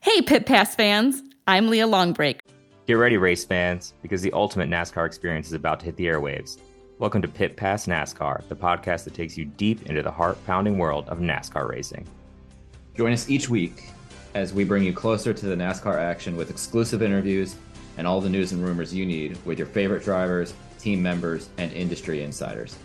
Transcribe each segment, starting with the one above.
Hey, Pit Pass fans! I'm Leah Longbreak. Get ready, race fans, because the ultimate NASCAR experience is about to hit the airwaves. Welcome to Pit Pass NASCAR, the podcast that takes you deep into the heart pounding world of NASCAR racing. Join us each week as we bring you closer to the NASCAR action with exclusive interviews and all the news and rumors you need with your favorite drivers, team members, and industry insiders.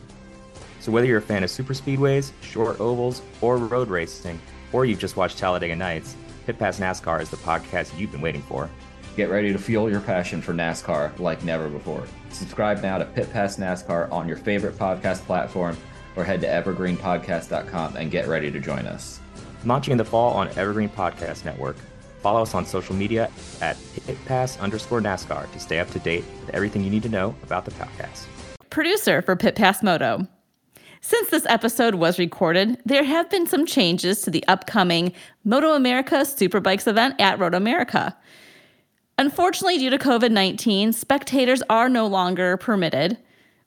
So, whether you're a fan of super speedways, short ovals, or road racing, or you've just watched Talladega Nights, Pit Pass NASCAR is the podcast you've been waiting for. Get ready to fuel your passion for NASCAR like never before. Subscribe now to Pit Pass NASCAR on your favorite podcast platform or head to evergreenpodcast.com and get ready to join us. Launching in the fall on Evergreen Podcast Network. Follow us on social media at pitpass underscore NASCAR to stay up to date with everything you need to know about the podcast. Producer for Pit Pass Moto. Since this episode was recorded, there have been some changes to the upcoming Moto America Superbikes event at Road America. Unfortunately, due to COVID 19, spectators are no longer permitted,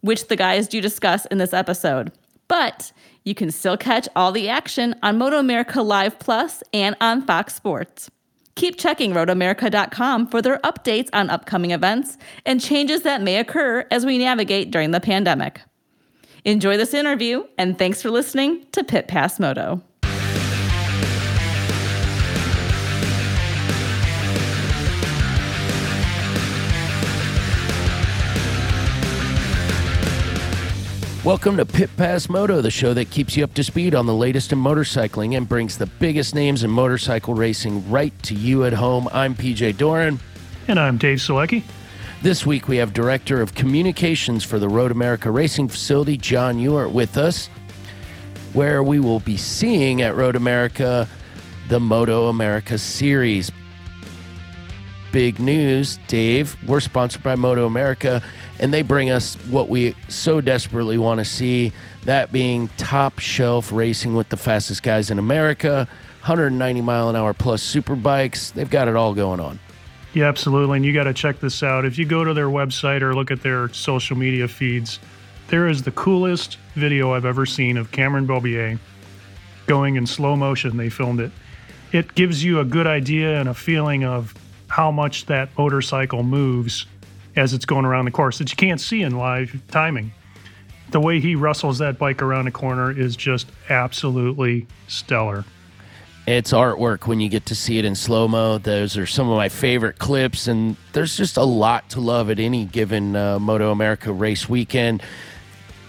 which the guys do discuss in this episode. But you can still catch all the action on Moto America Live Plus and on Fox Sports. Keep checking roadamerica.com for their updates on upcoming events and changes that may occur as we navigate during the pandemic. Enjoy this interview, and thanks for listening to Pit Pass Moto. Welcome to Pit Pass Moto, the show that keeps you up to speed on the latest in motorcycling and brings the biggest names in motorcycle racing right to you at home. I'm PJ Doran. And I'm Dave Selecki. This week we have Director of Communications for the Road America Racing Facility, John Ewart, with us, where we will be seeing at Road America the Moto America Series. Big news, Dave. We're sponsored by Moto America, and they bring us what we so desperately want to see that being top shelf racing with the fastest guys in America, 190 mile an hour plus super bikes. They've got it all going on. Yeah, absolutely. And you got to check this out. If you go to their website or look at their social media feeds, there is the coolest video I've ever seen of Cameron Beaubier going in slow motion. They filmed it. It gives you a good idea and a feeling of how much that motorcycle moves as it's going around the course that you can't see in live timing. The way he rustles that bike around a corner is just absolutely stellar. It's artwork when you get to see it in slow mo. Those are some of my favorite clips, and there's just a lot to love at any given uh, Moto America race weekend.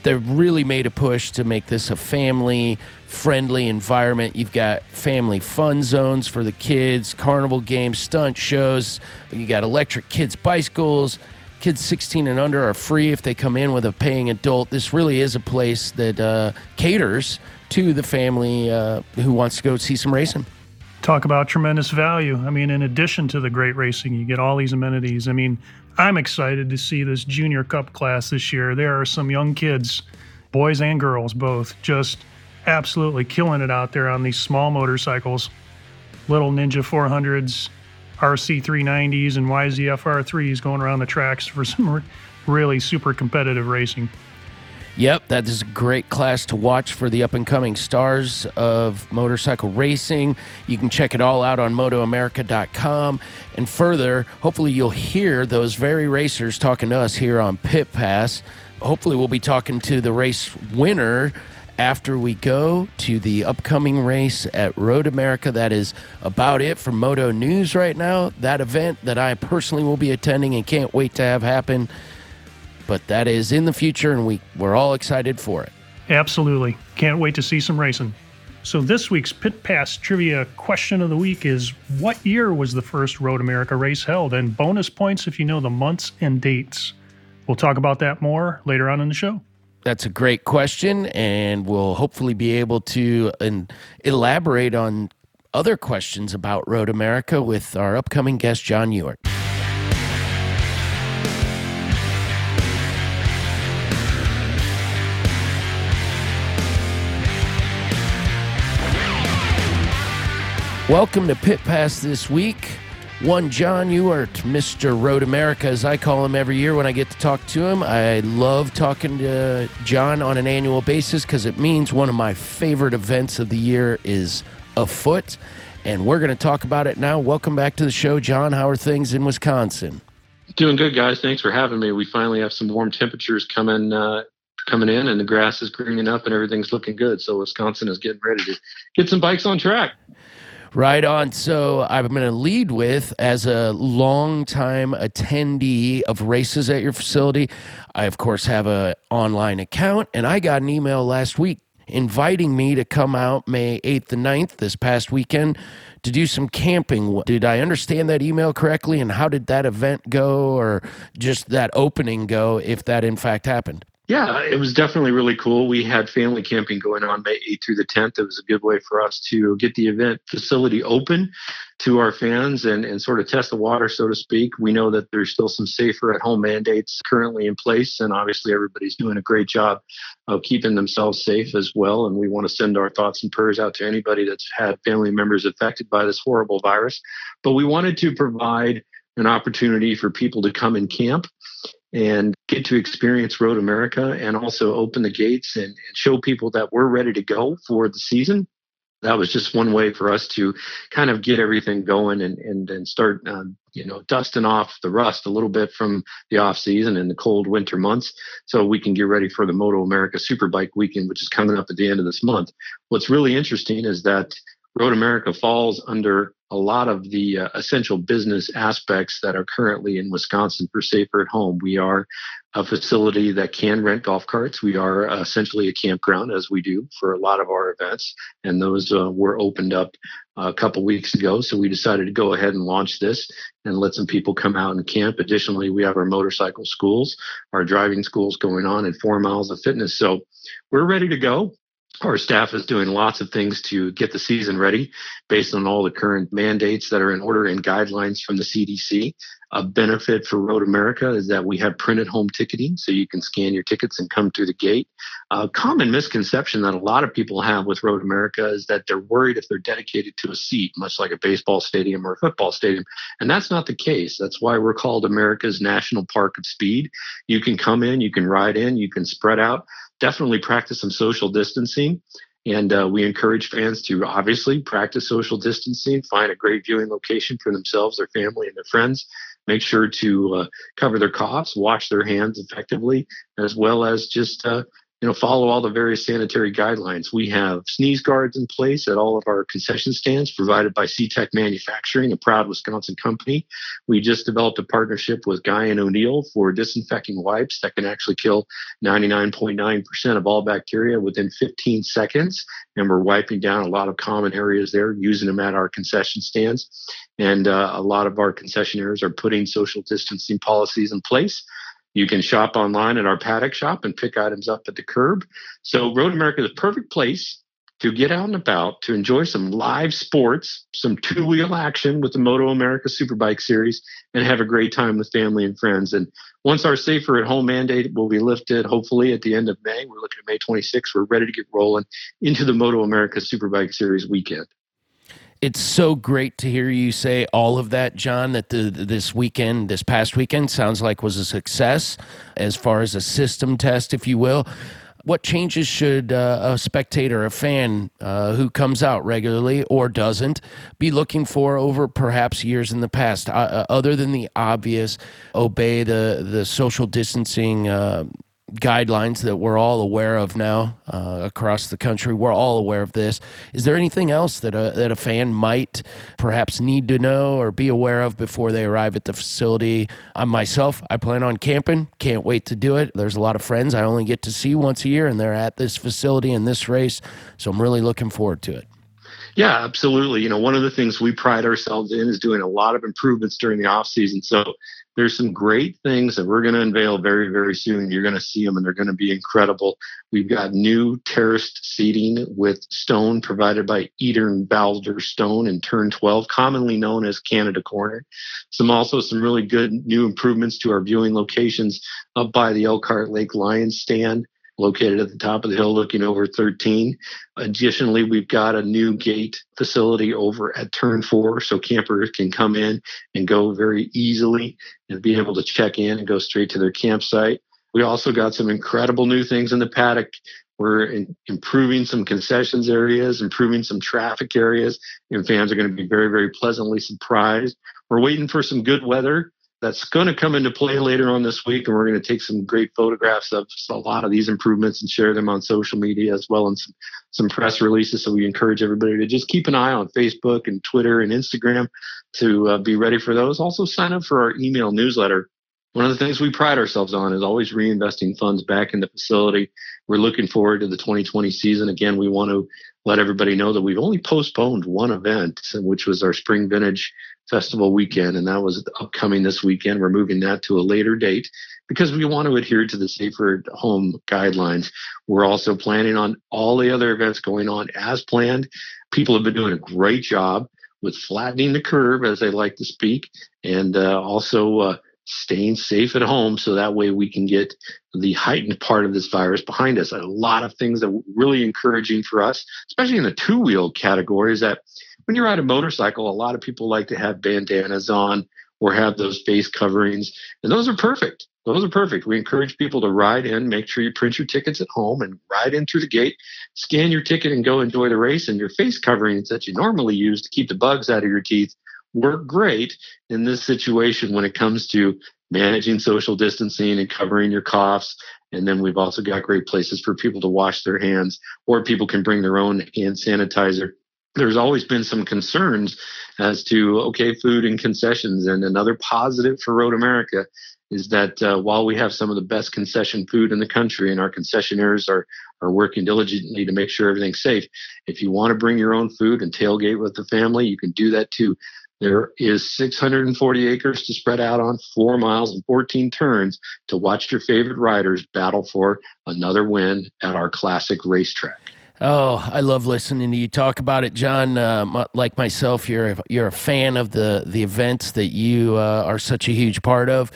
They've really made a push to make this a family friendly environment. You've got family fun zones for the kids, carnival games, stunt shows. You got electric kids' bicycles. Kids 16 and under are free if they come in with a paying adult. This really is a place that uh, caters to the family uh, who wants to go see some racing. Talk about tremendous value. I mean, in addition to the great racing, you get all these amenities. I mean, I'm excited to see this junior cup class this year. There are some young kids, boys and girls both, just absolutely killing it out there on these small motorcycles, little Ninja 400s, RC 390s, and YZF R3s going around the tracks for some really super competitive racing. Yep, that is a great class to watch for the up and coming stars of motorcycle racing. You can check it all out on MotoAmerica.com. And further, hopefully, you'll hear those very racers talking to us here on Pit Pass. Hopefully, we'll be talking to the race winner after we go to the upcoming race at Road America. That is about it for Moto News right now. That event that I personally will be attending and can't wait to have happen but that is in the future, and we, we're all excited for it. Absolutely. Can't wait to see some racing. So, this week's Pit Pass trivia question of the week is What year was the first Road America race held? And bonus points if you know the months and dates. We'll talk about that more later on in the show. That's a great question, and we'll hopefully be able to and elaborate on other questions about Road America with our upcoming guest, John Ewart. Welcome to Pit Pass this week. One John Ewart, Mr. Road America, as I call him every year when I get to talk to him. I love talking to John on an annual basis because it means one of my favorite events of the year is afoot. And we're going to talk about it now. Welcome back to the show, John. How are things in Wisconsin? Doing good, guys. Thanks for having me. We finally have some warm temperatures coming uh, coming in, and the grass is greening up, and everything's looking good. So Wisconsin is getting ready to get some bikes on track. Right on. So I'm going to lead with as a longtime attendee of races at your facility. I of course have a online account, and I got an email last week inviting me to come out May 8th and 9th this past weekend to do some camping. Did I understand that email correctly? And how did that event go, or just that opening go, if that in fact happened? Yeah, it was definitely really cool. We had family camping going on May 8th through the 10th. It was a good way for us to get the event facility open to our fans and, and sort of test the water, so to speak. We know that there's still some safer at home mandates currently in place, and obviously everybody's doing a great job of keeping themselves safe as well. And we want to send our thoughts and prayers out to anybody that's had family members affected by this horrible virus. But we wanted to provide an opportunity for people to come and camp and get to experience Road America and also open the gates and, and, show people that we're ready to go for the season. That was just one way for us to kind of get everything going and and, and start um, you know dusting off the rust a little bit from the off season and the cold winter months, so we can get ready for the Moto America Superbike weekend, which is coming up at the end of this month. What's really interesting is that Road America falls under a lot of the uh, essential business aspects that are currently in Wisconsin for Safer at Home. We are a facility that can rent golf carts. We are essentially a campground, as we do for a lot of our events, and those uh, were opened up a couple weeks ago. So we decided to go ahead and launch this and let some people come out and camp. Additionally, we have our motorcycle schools, our driving schools going on, and four miles of fitness. So we're ready to go our staff is doing lots of things to get the season ready based on all the current mandates that are in order and guidelines from the CDC. A benefit for Road America is that we have printed home ticketing, so you can scan your tickets and come through the gate. A common misconception that a lot of people have with Road America is that they're worried if they're dedicated to a seat, much like a baseball stadium or a football stadium. And that's not the case. That's why we're called America's National Park of Speed. You can come in, you can ride in, you can spread out definitely practice some social distancing. And uh, we encourage fans to obviously practice social distancing, find a great viewing location for themselves, their family, and their friends. Make sure to uh, cover their coughs, wash their hands effectively, as well as just uh, you know, follow all the various sanitary guidelines. We have sneeze guards in place at all of our concession stands provided by SeaTech Manufacturing, a proud Wisconsin company. We just developed a partnership with Guy and O'Neill for disinfecting wipes that can actually kill 99.9% of all bacteria within 15 seconds. And we're wiping down a lot of common areas there, using them at our concession stands. And uh, a lot of our concessionaires are putting social distancing policies in place. You can shop online at our paddock shop and pick items up at the curb. So, Road America is a perfect place to get out and about, to enjoy some live sports, some two wheel action with the Moto America Superbike Series, and have a great time with family and friends. And once our safer at home mandate will be lifted, hopefully at the end of May, we're looking at May 26th, we're ready to get rolling into the Moto America Superbike Series weekend it's so great to hear you say all of that, John. That the, this weekend, this past weekend, sounds like was a success as far as a system test, if you will. What changes should uh, a spectator, a fan uh, who comes out regularly or doesn't, be looking for over perhaps years in the past, uh, uh other than the obvious obey the the social distancing? Guidelines that we're all aware of now uh, across the country. We're all aware of this. Is there anything else that a, that a fan might perhaps need to know or be aware of before they arrive at the facility? I myself, I plan on camping. Can't wait to do it. There's a lot of friends I only get to see once a year, and they're at this facility in this race, so I'm really looking forward to it. Yeah, absolutely. You know, one of the things we pride ourselves in is doing a lot of improvements during the off season. So there's some great things that we're going to unveil very, very soon. You're going to see them and they're going to be incredible. We've got new terraced seating with stone provided by Eden Balder Stone in turn 12, commonly known as Canada Corner. Some also some really good new improvements to our viewing locations up by the Elkhart Lake Lions stand located at the top of the hill looking over 13. Additionally, we've got a new gate facility over at turn four so campers can come in and go very easily and be able to check in and go straight to their campsite. We also got some incredible new things in the paddock. We're in, improving some concessions areas, improving some traffic areas, and fans are going to be very, very pleasantly surprised. We're waiting for some good weather that's going to come into play later on this week, and we're going to take some great photographs of a lot of these improvements and share them on social media as well as some, some press releases. So we encourage everybody to just keep an eye on Facebook and Twitter and Instagram to uh, be ready for those. Also, sign up for our email newsletter. One of the things we pride ourselves on is always reinvesting funds back in the facility. We're looking forward to the 2020 season. Again, we want to let everybody know that we've only postponed one event, which was our spring vintage festival weekend, and that was upcoming this weekend. We're moving that to a later date because we want to adhere to the safer home guidelines. We're also planning on all the other events going on as planned. People have been doing a great job with flattening the curve, as they like to speak, and uh, also uh, staying safe at home so that way we can get the heightened part of this virus behind us. A lot of things that are really encouraging for us, especially in the two wheel category, is that when you ride a motorcycle, a lot of people like to have bandanas on or have those face coverings, and those are perfect. Those are perfect. We encourage people to ride in, make sure you print your tickets at home and ride in through the gate, scan your ticket and go enjoy the race. And your face coverings that you normally use to keep the bugs out of your teeth work great in this situation when it comes to managing social distancing and covering your coughs. And then we've also got great places for people to wash their hands, or people can bring their own hand sanitizer. There's always been some concerns as to okay food and concessions. And another positive for road america is that uh, while we have some of the best concession food in the country and our concessionaires are are working diligently to make sure everything's safe if you want to bring your own food and tailgate with the family you can do that too there is 640 acres to spread out on four miles and 14 turns to watch your favorite riders battle for another win at our classic racetrack Oh, I love listening to you talk about it, John. Uh, like myself, you're you're a fan of the the events that you uh, are such a huge part of.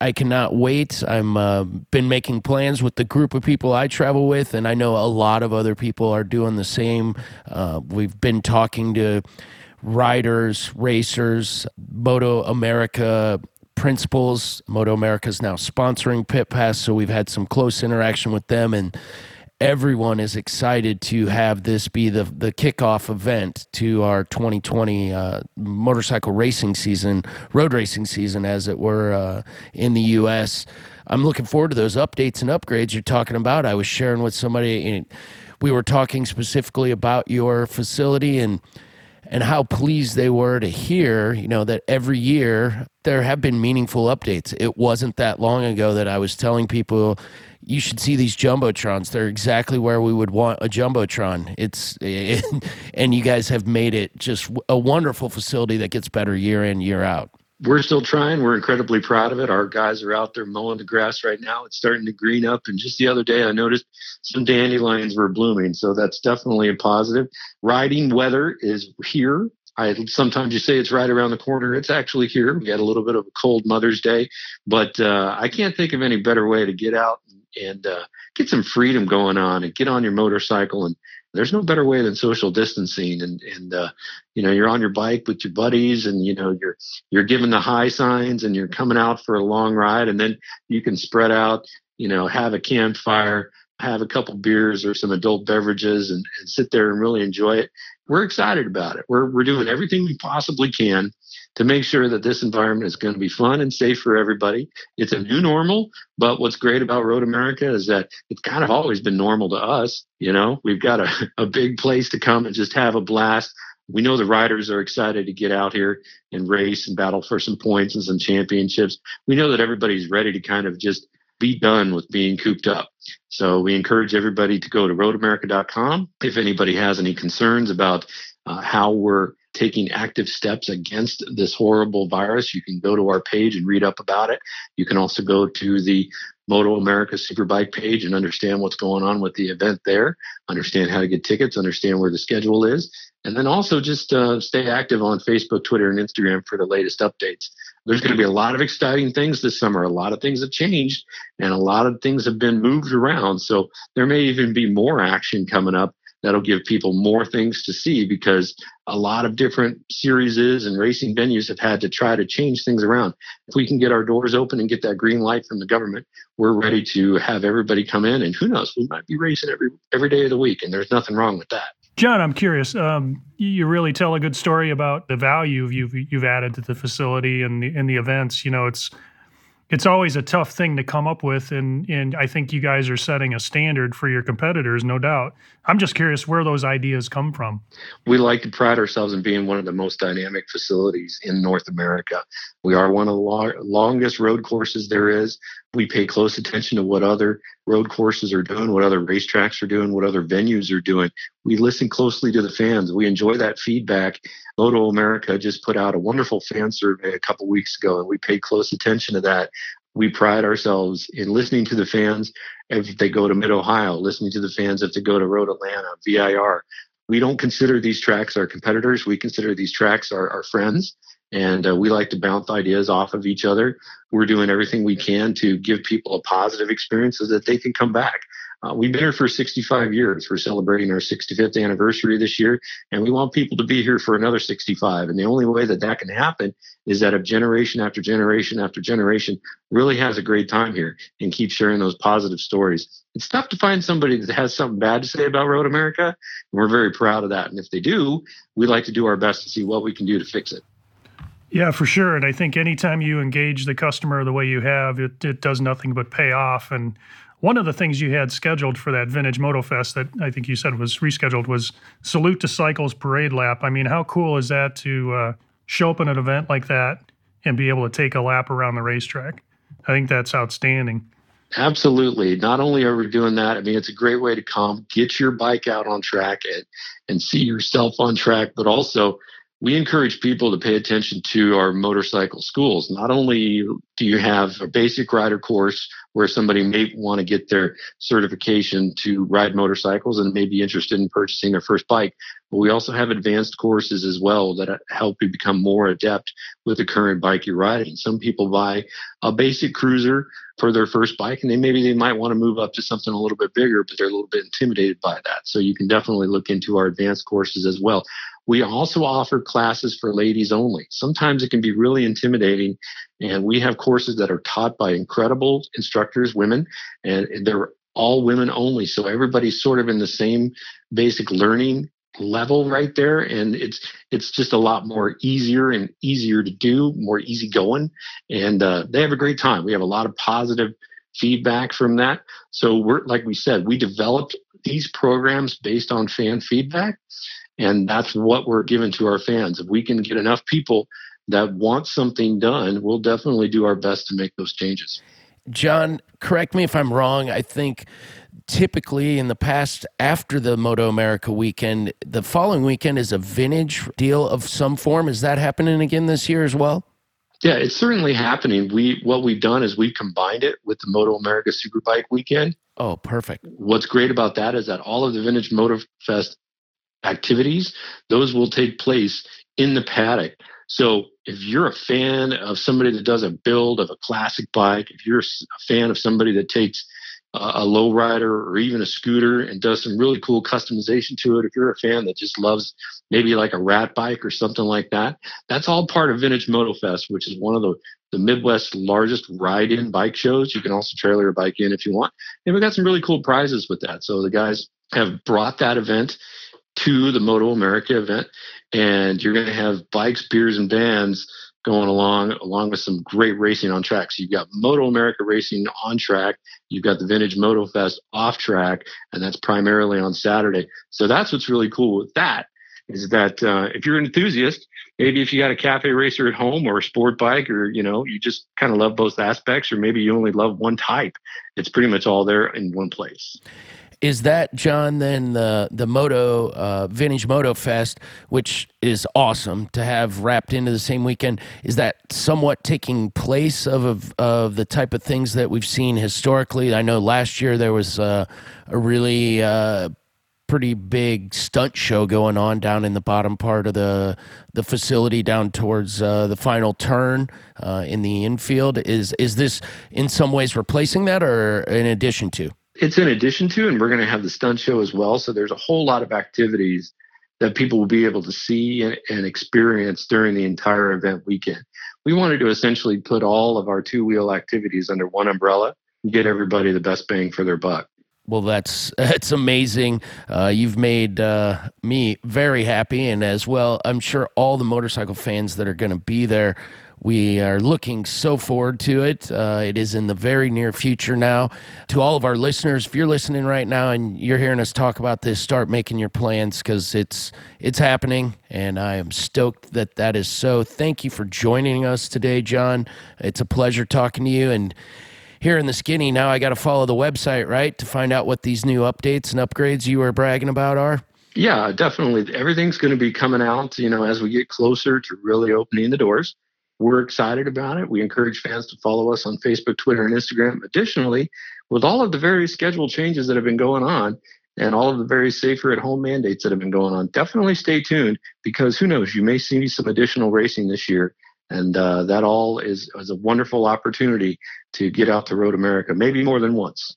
I cannot wait. I'm uh, been making plans with the group of people I travel with, and I know a lot of other people are doing the same. Uh, we've been talking to riders, racers, Moto America principals. Moto America is now sponsoring Pit Pass, so we've had some close interaction with them and everyone is excited to have this be the the kickoff event to our 2020 uh, motorcycle racing season, road racing season, as it were, uh, in the U.S. I'm looking forward to those updates and upgrades you're talking about. I was sharing with somebody, and we were talking specifically about your facility and and how pleased they were to hear, you know, that every year there have been meaningful updates. It wasn't that long ago that I was telling people you should see these jumbotrons. They're exactly where we would want a jumbotron. It's it, and you guys have made it just a wonderful facility that gets better year in year out. We're still trying. We're incredibly proud of it. Our guys are out there mowing the grass right now. It's starting to green up. And just the other day, I noticed some dandelions were blooming. So that's definitely a positive. Riding weather is here. I sometimes you say it's right around the corner. It's actually here. We had a little bit of a cold Mother's Day, but uh, I can't think of any better way to get out and uh, get some freedom going on and get on your motorcycle and there's no better way than social distancing and and uh, you know you're on your bike with your buddies and you know you're you're giving the high signs and you're coming out for a long ride and then you can spread out you know have a campfire have a couple beers or some adult beverages and, and sit there and really enjoy it. We're excited about it. We're, we're doing everything we possibly can to make sure that this environment is going to be fun and safe for everybody. It's a new normal, but what's great about Road America is that it's kind of always been normal to us. You know, we've got a, a big place to come and just have a blast. We know the riders are excited to get out here and race and battle for some points and some championships. We know that everybody's ready to kind of just be done with being cooped up. So we encourage everybody to go to roadamerica.com. If anybody has any concerns about uh, how we're taking active steps against this horrible virus, you can go to our page and read up about it. You can also go to the Moto America Superbike page and understand what's going on with the event there, understand how to get tickets, understand where the schedule is, and then also just uh, stay active on Facebook, Twitter, and Instagram for the latest updates. There's going to be a lot of exciting things this summer. A lot of things have changed and a lot of things have been moved around. So there may even be more action coming up that'll give people more things to see because a lot of different series and racing venues have had to try to change things around. If we can get our doors open and get that green light from the government, we're ready to have everybody come in and who knows, we might be racing every every day of the week and there's nothing wrong with that. John, I'm curious. Um, you really tell a good story about the value you've you've added to the facility and the and the events. You know, it's it's always a tough thing to come up with and and I think you guys are setting a standard for your competitors no doubt. I'm just curious where those ideas come from. We like to pride ourselves in being one of the most dynamic facilities in North America. We are one of the lo- longest road courses there is. We pay close attention to what other road courses are doing, what other racetracks are doing, what other venues are doing. We listen closely to the fans. We enjoy that feedback. Moto America just put out a wonderful fan survey a couple weeks ago, and we paid close attention to that. We pride ourselves in listening to the fans if they go to Mid Ohio, listening to the fans if they go to Road Atlanta, VIR. We don't consider these tracks our competitors. We consider these tracks our, our friends and uh, we like to bounce ideas off of each other. We're doing everything we can to give people a positive experience so that they can come back. Uh, we've been here for 65 years. We're celebrating our 65th anniversary this year, and we want people to be here for another 65. And the only way that that can happen is that if generation after generation after generation really has a great time here and keep sharing those positive stories. It's tough to find somebody that has something bad to say about Road America, and we're very proud of that. And if they do, we'd like to do our best to see what we can do to fix it. Yeah, for sure. And I think anytime you engage the customer the way you have, it, it does nothing but pay off. And one of the things you had scheduled for that Vintage Moto Fest that I think you said was rescheduled was Salute to Cycles Parade Lap. I mean, how cool is that to uh, show up at an event like that and be able to take a lap around the racetrack? I think that's outstanding. Absolutely. Not only are we doing that, I mean, it's a great way to come, get your bike out on track and, and see yourself on track, but also we encourage people to pay attention to our motorcycle schools. Not only do you have a basic rider course where somebody may want to get their certification to ride motorcycles and may be interested in purchasing their first bike, but we also have advanced courses as well that uh, help you become more adept with the current bike you're riding. Some people buy a basic cruiser for their first bike and they maybe they might want to move up to something a little bit bigger, but they're a little bit intimidated by that. So you can definitely look into our advanced courses as well. We also offer classes for ladies only. Sometimes it can be really intimidating, and we have courses that are taught by incredible instructors, women, and they're all women only. So everybody's sort of in the same basic learning level right there and it's it's just a lot more easier and easier to do more easy going and uh, they have a great time we have a lot of positive feedback from that so we're like we said we developed these programs based on fan feedback and that's what we're giving to our fans. If we can get enough people that want something done, we'll definitely do our best to make those changes. John, correct me if I'm wrong. I think typically in the past, after the Moto America weekend, the following weekend is a vintage deal of some form. Is that happening again this year as well? Yeah, it's certainly happening. We what we've done is we've combined it with the Moto America Superbike weekend. Oh, perfect. What's great about that is that all of the Vintage Moto Fest activities, those will take place in the paddock. So if you're a fan of somebody that does a build of a classic bike, if you're a fan of somebody that takes a low rider or even a scooter and does some really cool customization to it, if you're a fan that just loves maybe like a rat bike or something like that, that's all part of Vintage Moto Fest, which is one of the the Midwest's largest ride-in bike shows. You can also trailer your bike in if you want. And we got some really cool prizes with that. So the guys have brought that event to the Moto America event, and you're going to have bikes, beers, and bands going along, along with some great racing on track. So you've got Moto America racing on track, you've got the Vintage Moto Fest off track, and that's primarily on Saturday. So that's what's really cool with that is that uh, if you're an enthusiast, maybe if you got a cafe racer at home or a sport bike, or you know, you just kind of love both aspects, or maybe you only love one type, it's pretty much all there in one place. Is that John? Then the the Moto uh, Vintage Moto Fest, which is awesome to have wrapped into the same weekend, is that somewhat taking place of of, of the type of things that we've seen historically? I know last year there was uh, a really uh, pretty big stunt show going on down in the bottom part of the the facility down towards uh, the final turn uh, in the infield. Is is this in some ways replacing that or in addition to? It's in addition to, and we're going to have the stunt show as well. So there's a whole lot of activities that people will be able to see and, and experience during the entire event weekend. We wanted to essentially put all of our two wheel activities under one umbrella and get everybody the best bang for their buck. Well, that's that's amazing. Uh, you've made uh, me very happy, and as well, I'm sure all the motorcycle fans that are going to be there we are looking so forward to it. Uh, it is in the very near future now. To all of our listeners, if you're listening right now and you're hearing us talk about this, start making your plans because it's it's happening, and I am stoked that that is so. Thank you for joining us today, John. It's a pleasure talking to you and. Here in the skinny, now I got to follow the website, right, to find out what these new updates and upgrades you were bragging about are. Yeah, definitely. Everything's going to be coming out, you know, as we get closer to really opening the doors. We're excited about it. We encourage fans to follow us on Facebook, Twitter, and Instagram. Additionally, with all of the various schedule changes that have been going on and all of the very safer at home mandates that have been going on, definitely stay tuned because who knows, you may see some additional racing this year. And uh, that all is, is a wonderful opportunity to get out to Road America, maybe more than once.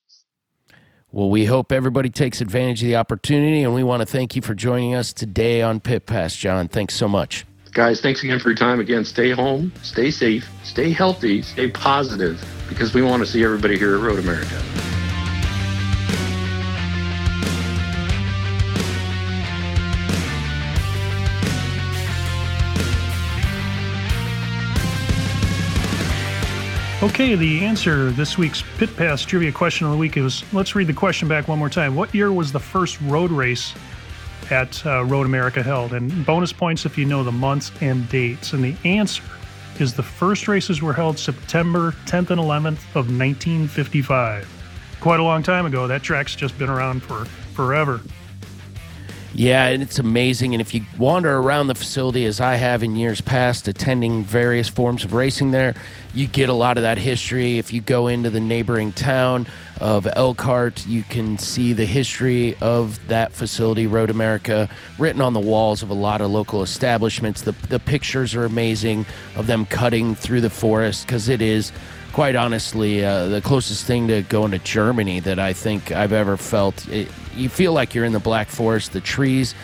Well, we hope everybody takes advantage of the opportunity, and we want to thank you for joining us today on Pit Pass, John. Thanks so much. Guys, thanks again for your time. Again, stay home, stay safe, stay healthy, stay positive, because we want to see everybody here at Road America. Okay, the answer this week's Pit Pass trivia question of the week is let's read the question back one more time. What year was the first road race at uh, Road America held. And bonus points if you know the months and dates. And the answer is the first races were held September 10th and 11th of 1955. Quite a long time ago. That track's just been around for forever. Yeah, and it's amazing. And if you wander around the facility, as I have in years past, attending various forms of racing there, you get a lot of that history. If you go into the neighboring town of Elkhart, you can see the history of that facility, Road America, written on the walls of a lot of local establishments. The, the pictures are amazing of them cutting through the forest because it is quite honestly, uh, the closest thing to going to Germany that I think I've ever felt. It, you feel like you're in the Black Forest. The trees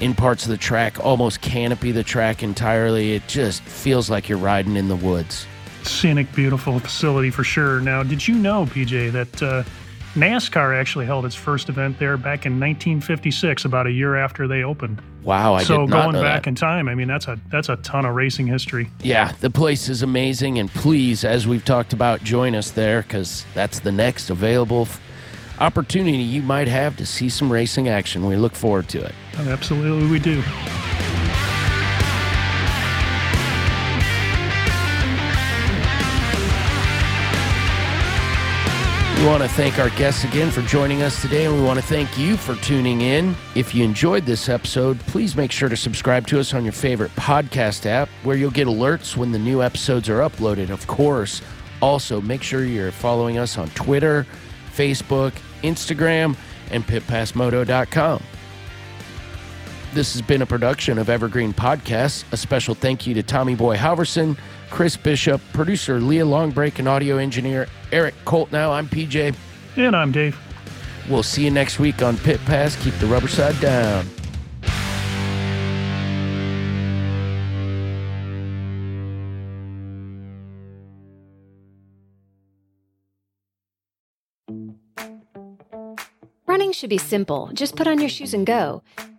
in parts of the track almost canopy the track entirely. It just feels like you're riding in the woods. Scenic, beautiful facility for sure. Now, did you know, PJ, that uh, NASCAR actually held its first event there back in 1956, about a year after they opened. Wow, I so did not going back that. in time, I mean that's a that's a ton of racing history. Yeah, the place is amazing, and please, as we've talked about, join us there because that's the next available f- opportunity you might have to see some racing action. We look forward to it. Absolutely, we do. We want to thank our guests again for joining us today, and we want to thank you for tuning in. If you enjoyed this episode, please make sure to subscribe to us on your favorite podcast app where you'll get alerts when the new episodes are uploaded. Of course, also make sure you're following us on Twitter, Facebook, Instagram, and pitpassmoto.com. This has been a production of Evergreen Podcasts. A special thank you to Tommy Boy Halverson, Chris Bishop, producer Leah Longbreak, and audio engineer Eric Colt. Now I'm PJ. And I'm Dave. We'll see you next week on Pit Pass. Keep the rubber side down. Running should be simple. Just put on your shoes and go.